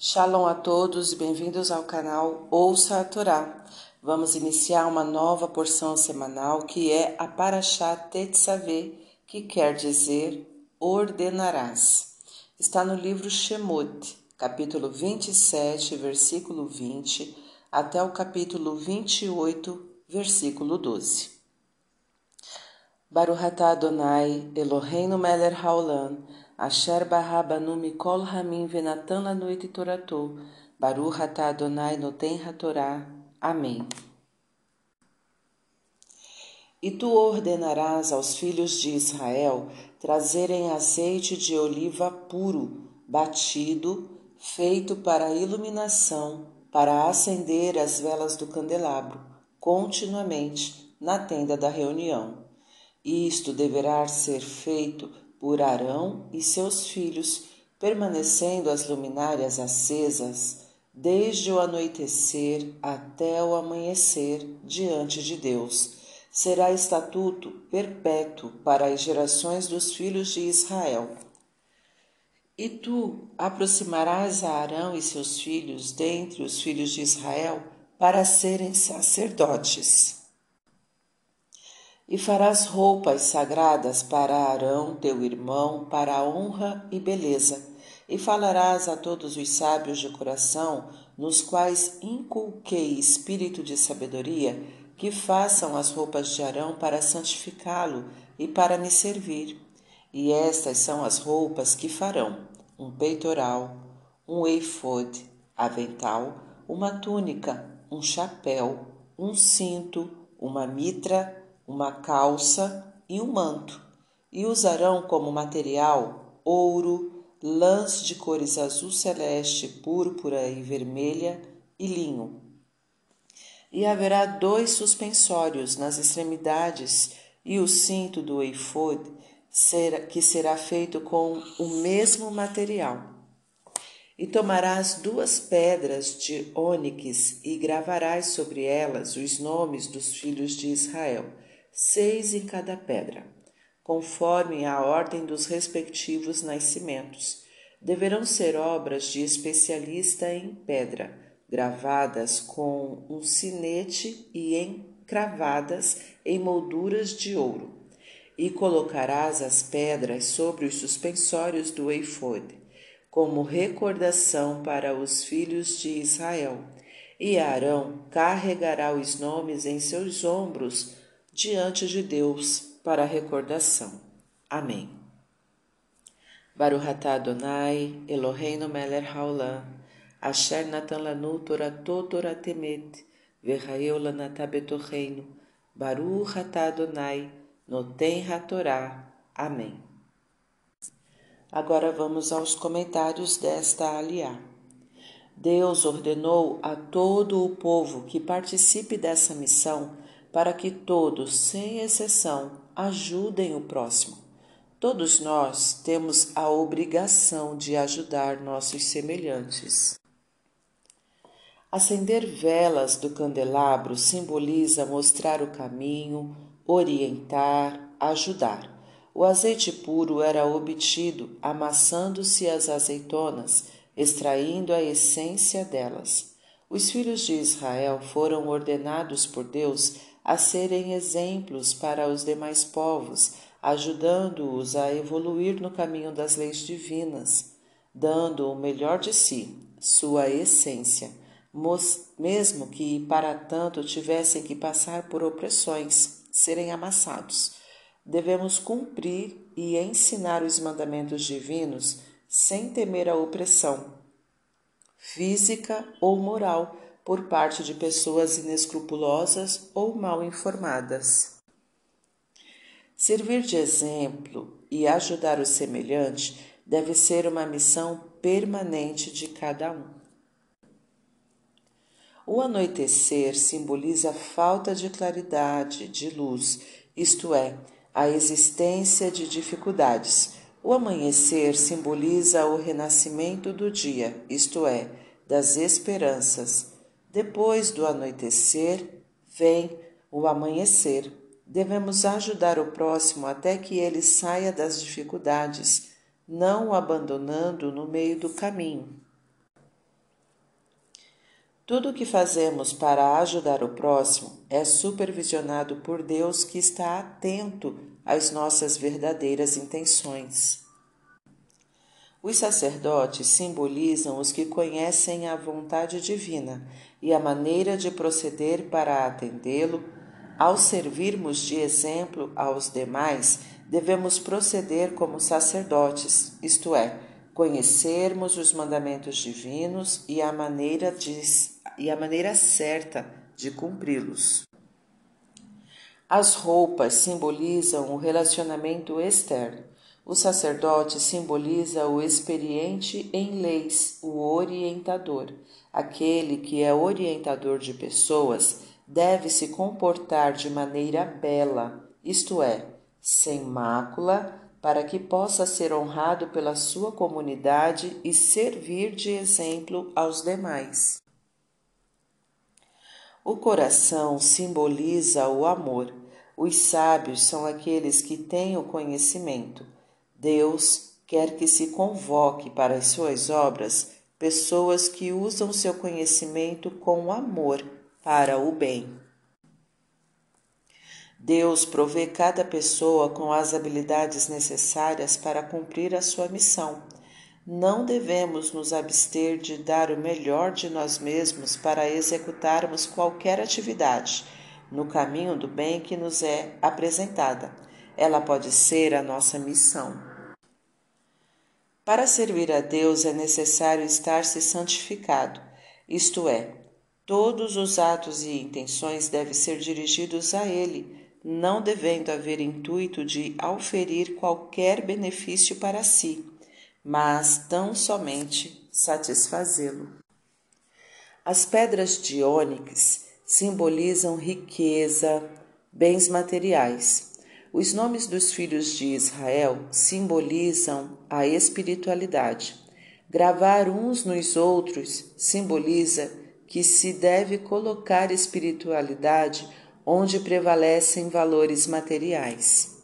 Shalom a todos e bem-vindos ao canal Ouça a Torá. Vamos iniciar uma nova porção semanal que é a Parashat Tetzaveh, que quer dizer ordenarás. Está no livro Shemot, capítulo 27, versículo 20, até o capítulo 28, versículo 12. Baruch atah Adonai, Eloheinu melech haolam, Asher barrabanu mikol ramin venatan lanuit toratou, Baruch atah Adonai noten. Amém. E tu ordenarás aos filhos de Israel trazerem azeite de oliva puro, batido, feito para iluminação, para acender as velas do candelabro, continuamente na tenda da reunião. Isto deverá ser feito por Arão e seus filhos, permanecendo as luminárias acesas desde o anoitecer até o amanhecer diante de Deus. Será estatuto perpétuo para as gerações dos filhos de Israel. E tu aproximarás a Arão e seus filhos dentre os filhos de Israel para serem sacerdotes. E farás roupas sagradas para Arão, teu irmão, para a honra e beleza. E falarás a todos os sábios de coração, nos quais inculquei espírito de sabedoria, que façam as roupas de Arão para santificá-lo e para me servir. E estas são as roupas que farão: um peitoral, um eifod, avental, uma túnica, um chapéu, um cinto, uma mitra uma calça e um manto, e usarão como material ouro, lãs de cores azul celeste, púrpura e vermelha e linho. E haverá dois suspensórios nas extremidades e o cinto do eifod, que será feito com o mesmo material. E tomarás duas pedras de ônix e gravarás sobre elas os nomes dos filhos de Israel seis em cada pedra, conforme a ordem dos respectivos nascimentos. Deverão ser obras de especialista em pedra, gravadas com um sinete e encravadas em molduras de ouro. E colocarás as pedras sobre os suspensórios do eifode, como recordação para os filhos de Israel. E Arão carregará os nomes em seus ombros diante de Deus para recordação. Amém. Baruch atah Adonai, Eloheinu melech haolam, asher natan lanu torato toratemet, v'chayeu lanatah betocheinu, Baruch atah Adonai, noten hatorá. Amém. Agora vamos aos comentários desta aliá. Deus ordenou a todo o povo que participe dessa missão para que todos, sem exceção, ajudem o próximo. Todos nós temos a obrigação de ajudar nossos semelhantes. Acender velas do candelabro simboliza mostrar o caminho, orientar, ajudar. O azeite puro era obtido amassando-se as azeitonas, extraindo a essência delas. Os filhos de Israel foram ordenados por Deus a serem exemplos para os demais povos, ajudando-os a evoluir no caminho das leis divinas, dando o melhor de si, sua essência, mesmo que para tanto tivessem que passar por opressões, serem amassados. Devemos cumprir e ensinar os mandamentos divinos sem temer a opressão, física ou moral por parte de pessoas inescrupulosas ou mal informadas. Servir de exemplo e ajudar o semelhante deve ser uma missão permanente de cada um. O anoitecer simboliza a falta de claridade, de luz, isto é, a existência de dificuldades. O amanhecer simboliza o renascimento do dia, isto é, das esperanças. Depois do anoitecer, vem o amanhecer. Devemos ajudar o próximo até que ele saia das dificuldades, não o abandonando no meio do caminho. Tudo o que fazemos para ajudar o próximo é supervisionado por Deus que está atento às nossas verdadeiras intenções. Os sacerdotes simbolizam os que conhecem a vontade divina e a maneira de proceder para atendê-lo. Ao servirmos de exemplo aos demais, devemos proceder como sacerdotes, isto é, conhecermos os mandamentos divinos e a maneira, de, e a maneira certa de cumpri-los. As roupas simbolizam o relacionamento externo. O sacerdote simboliza o experiente em leis, o orientador. Aquele que é orientador de pessoas deve se comportar de maneira bela, isto é, sem mácula, para que possa ser honrado pela sua comunidade e servir de exemplo aos demais. O coração simboliza o amor. Os sábios são aqueles que têm o conhecimento. Deus quer que se convoque para as suas obras pessoas que usam seu conhecimento com amor para o bem. Deus provê cada pessoa com as habilidades necessárias para cumprir a sua missão. Não devemos nos abster de dar o melhor de nós mesmos para executarmos qualquer atividade no caminho do bem que nos é apresentada. Ela pode ser a nossa missão. Para servir a Deus é necessário estar-se santificado, isto é, todos os atos e intenções devem ser dirigidos a Ele não devendo haver intuito de auferir qualquer benefício para si, mas tão somente satisfazê-lo. As pedras de ônix simbolizam riqueza, bens materiais. Os nomes dos filhos de Israel simbolizam a espiritualidade. Gravar uns nos outros simboliza que se deve colocar espiritualidade onde prevalecem valores materiais.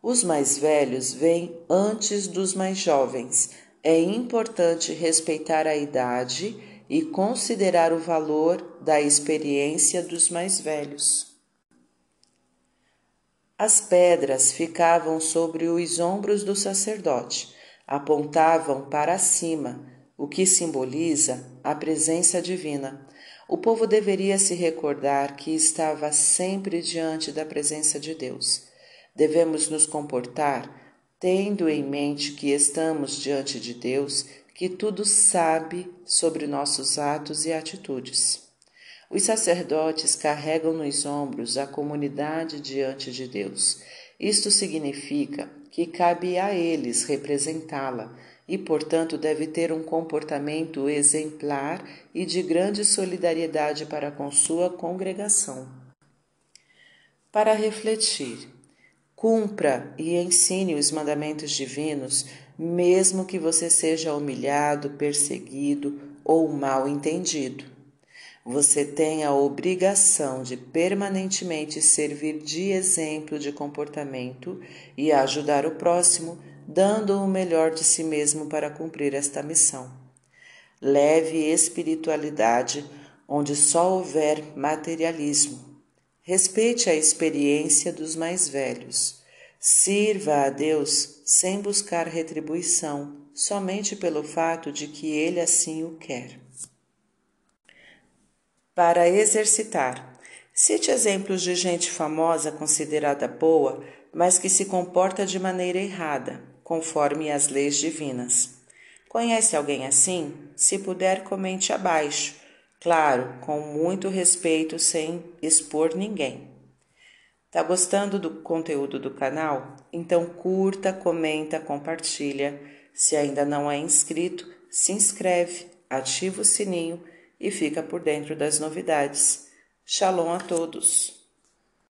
Os mais velhos vêm antes dos mais jovens. É importante respeitar a idade e considerar o valor da experiência dos mais velhos. As pedras ficavam sobre os ombros do sacerdote, apontavam para cima, o que simboliza a presença divina. O povo deveria se recordar que estava sempre diante da presença de Deus. Devemos nos comportar tendo em mente que estamos diante de Deus, que tudo sabe sobre nossos atos e atitudes. Os sacerdotes carregam nos ombros a comunidade diante de Deus. Isto significa que cabe a eles representá-la e, portanto, deve ter um comportamento exemplar e de grande solidariedade para com sua congregação. Para refletir, cumpra e ensine os mandamentos divinos, mesmo que você seja humilhado, perseguido ou mal entendido. Você tem a obrigação de permanentemente servir de exemplo de comportamento e ajudar o próximo dando o melhor de si mesmo para cumprir esta missão. Leve espiritualidade onde só houver materialismo. Respeite a experiência dos mais velhos. Sirva a Deus sem buscar retribuição, somente pelo fato de que Ele assim o quer. Para exercitar, cite exemplos de gente famosa considerada boa, mas que se comporta de maneira errada conforme as leis divinas. Conhece alguém assim? Se puder, comente abaixo. Claro, com muito respeito, sem expor ninguém. Tá gostando do conteúdo do canal? Então curta, comenta, compartilha. Se ainda não é inscrito, se inscreve, ativa o sininho e fica por dentro das novidades. Shalom a todos!